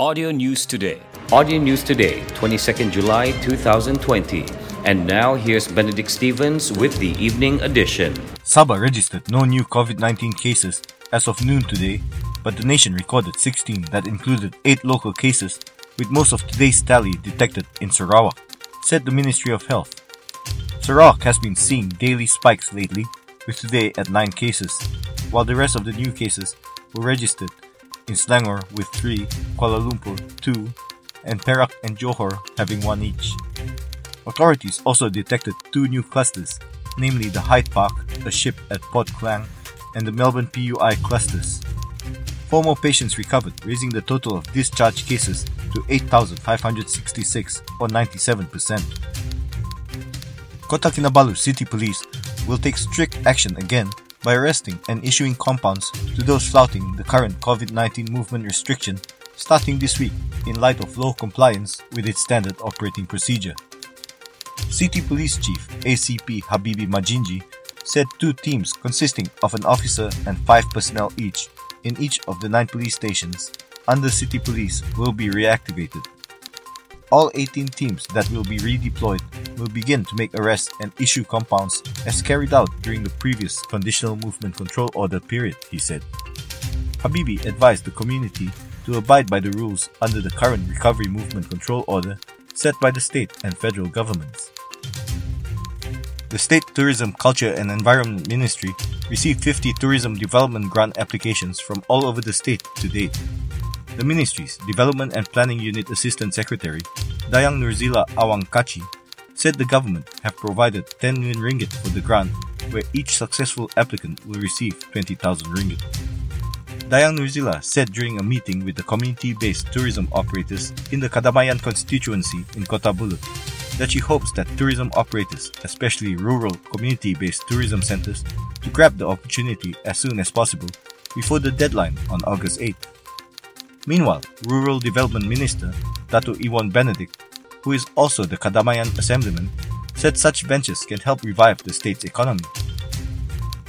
Audio News Today. Audio News Today, 22nd July 2020. And now here's Benedict Stevens with the evening edition. Sabah registered no new COVID 19 cases as of noon today, but the nation recorded 16 that included 8 local cases, with most of today's tally detected in Sarawak, said the Ministry of Health. Sarawak has been seeing daily spikes lately, with today at 9 cases, while the rest of the new cases were registered in Selangor with 3, Kuala Lumpur 2, and Perak and Johor having 1 each. Authorities also detected two new clusters, namely the Hyde Park, a ship at Port Klang, and the Melbourne PUI clusters. Four more patients recovered, raising the total of discharge cases to 8,566, or 97%. Kota Kinabalu City Police will take strict action again by arresting and issuing compounds to those flouting the current COVID 19 movement restriction starting this week in light of low compliance with its standard operating procedure. City Police Chief ACP Habibi Majinji said two teams consisting of an officer and five personnel each in each of the nine police stations under City Police will be reactivated. All 18 teams that will be redeployed will begin to make arrests and issue compounds as carried out during the previous Conditional Movement Control Order period, he said. Habibi advised the community to abide by the rules under the current Recovery Movement Control Order set by the state and federal governments. The State Tourism, Culture and Environment Ministry received 50 tourism development grant applications from all over the state to date. The ministry's Development and Planning Unit Assistant Secretary, Dayang Nurzila Awangkachi, said the government have provided 10 million ringgit for the grant, where each successful applicant will receive 20,000 ringgit. Dayang Nurzila said during a meeting with the community-based tourism operators in the Kadamaian constituency in Kota Belud that she hopes that tourism operators, especially rural community-based tourism centers, to grab the opportunity as soon as possible before the deadline on August 8th. Meanwhile, Rural Development Minister Dato Ewon Benedick, who is also the Kadamaian Assemblyman, said such ventures can help revive the state's economy.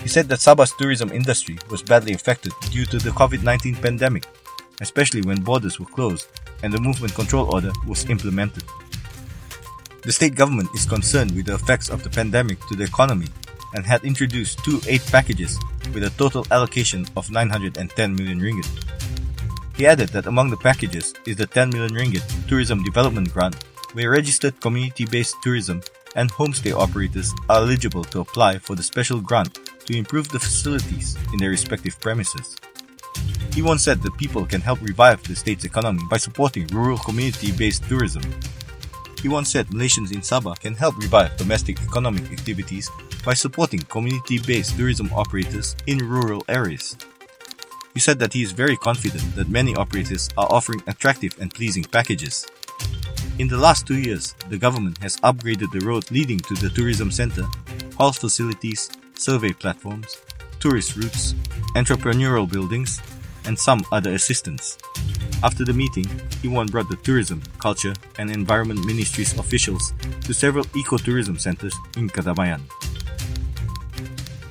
He said that Sabah's tourism industry was badly affected due to the COVID 19 pandemic, especially when borders were closed and the movement control order was implemented. The state government is concerned with the effects of the pandemic to the economy and had introduced two aid packages with a total allocation of 910 million ringgit. He added that among the packages is the 10 million ringgit tourism development grant, where registered community-based tourism and homestay operators are eligible to apply for the special grant to improve the facilities in their respective premises. Ewon said that people can help revive the state's economy by supporting rural community-based tourism. Ewon said Malaysians in Sabah can help revive domestic economic activities by supporting community-based tourism operators in rural areas. He said that he is very confident that many operators are offering attractive and pleasing packages. In the last two years, the government has upgraded the road leading to the tourism center, hall facilities, survey platforms, tourist routes, entrepreneurial buildings, and some other assistance. After the meeting, Ewon brought the Tourism, Culture, and Environment Ministry's officials to several ecotourism centers in Kadamaian.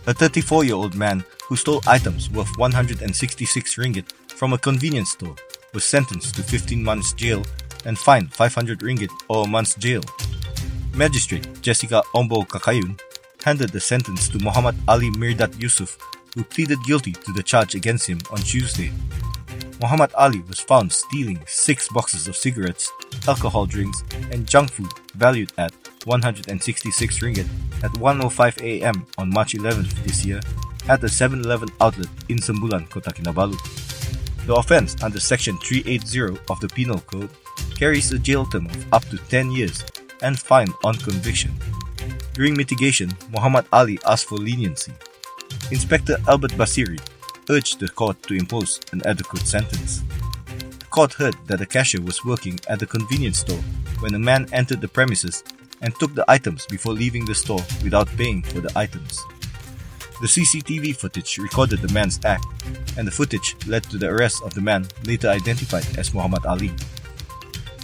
A 34 year old man who stole items worth 166 ringgit from a convenience store was sentenced to 15 months jail and fined 500 ringgit or a month's jail. Magistrate Jessica Ombou Kakayun handed the sentence to Muhammad Ali Mirdat Yusuf, who pleaded guilty to the charge against him on Tuesday. Muhammad Ali was found stealing six boxes of cigarettes, alcohol drinks, and junk food valued at 166 ringgit at 1.05 am on March 11th this year at the 7-Eleven outlet in Sembulan, Kota Kinabalu. The offense under Section 380 of the Penal Code carries a jail term of up to 10 years and fine on conviction. During mitigation, Muhammad Ali asked for leniency. Inspector Albert Basiri urged the court to impose an adequate sentence. The court heard that the cashier was working at the convenience store when a man entered the premises and took the items before leaving the store without paying for the items. The CCTV footage recorded the man's act, and the footage led to the arrest of the man later identified as Muhammad Ali.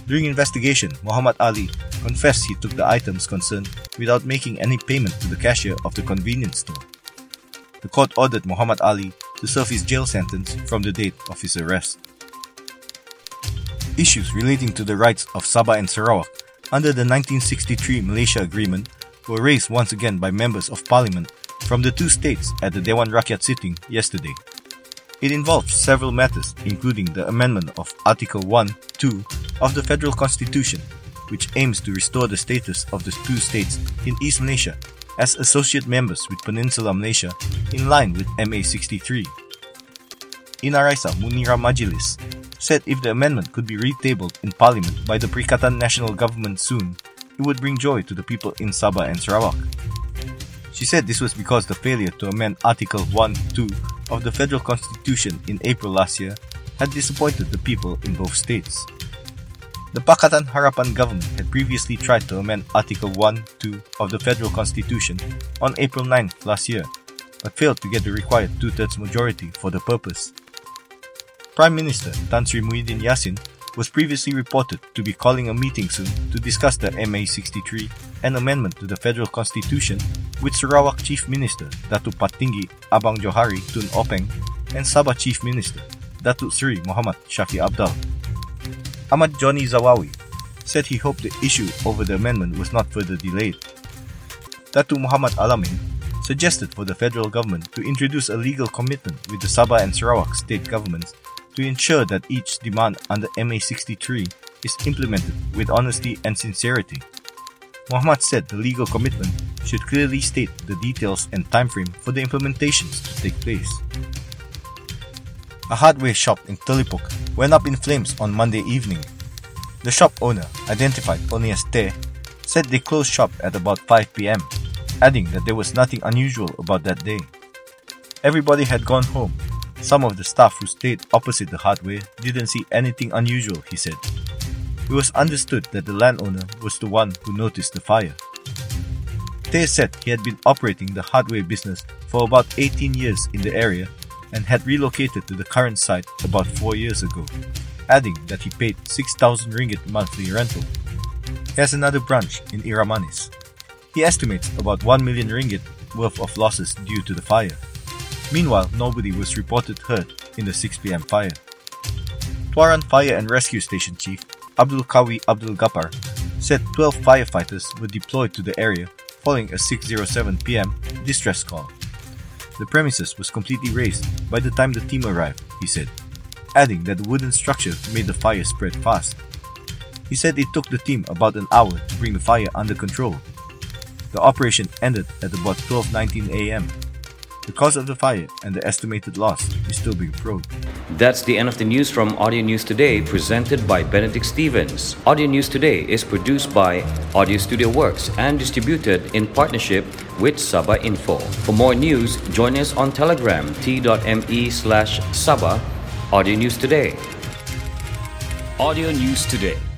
During investigation, Muhammad Ali confessed he took the items concerned without making any payment to the cashier of the convenience store. The court ordered Muhammad Ali to serve his jail sentence from the date of his arrest. issues relating to the rights of Sabah and Sarawak under the 1963 Malaysia Agreement were raised once again by members of parliament from the two states at the Dewan Rakyat sitting yesterday. It involves several matters, including the amendment of Article 1 2 of the Federal Constitution, which aims to restore the status of the two states in East Malaysia as associate members with Peninsula Malaysia in line with MA 63. Ina Raisa Munira Majilis said if the amendment could be retabled in Parliament by the Perikatan Nasional Government soon, it would bring joy to the people in Sabah and Sarawak. She said this was because the failure to amend Article 1 2 of the Federal Constitution in April last year had disappointed the people in both states. The Pakatan Harapan government had previously tried to amend Article 1 2 of the Federal Constitution on April 9 last year, but failed to get the required two thirds majority for the purpose. Prime Minister Tan Sri Muhyiddin Yassin was previously reported to be calling a meeting soon to discuss the MA 63 and amendment to the Federal Constitution with Sarawak Chief Minister Datuk Patinggi Abang Johari Tun Openg and Sabah Chief Minister Datuk Sri Muhammad Shafie Apdal. Ahmad Johnie Zawawi said he hoped the issue over the amendment was not further delayed. Datu Muhammad Alamin suggested for the federal government to introduce a legal commitment with the Sabah and Sarawak state governments to ensure that each demand under MA63 is implemented with honesty and sincerity. Muhammad said the legal commitment should clearly state the details and timeframe for the implementations to take place. A hardware shop in Telipok went up in flames on Monday evening. The shop owner, identified only as Te, said they closed shop at about 5 pm, adding that there was nothing unusual about that day. Everybody had gone home. Some of the staff who stayed opposite the hardware didn't see anything unusual, he said. It was understood that the landowner was the one who noticed the fire. Te said he had been operating the hardware business for about 18 years in the area and had relocated to the current site about 4 years ago, adding that he paid 6,000 ringgit monthly rental. He has another branch in Iramanis. He estimates about 1 million ringgit worth of losses due to the fire. Meanwhile, nobody was reported hurt in the 6 pm fire. Tuaran Fire and Rescue Station Chief Abdul Kawi Abdul Gapar said 12 firefighters were deployed to the area following a 6:07 p.m. distress call. The premises was completely razed by the time the team arrived, he said, adding that the wooden structure made the fire spread fast. He said it took the team about an hour to bring the fire under control. The operation ended at about 12:19 a.m. The cause of the fire and the estimated loss is still being probed. That's the end of the news from Audio News Today, presented by Benedict Stevens. Audio News Today is produced by Audio Studio Works and distributed in partnership with Sabah Info. For more news, join us on Telegram t.me slash Sabah Audio News Today. Audio News Today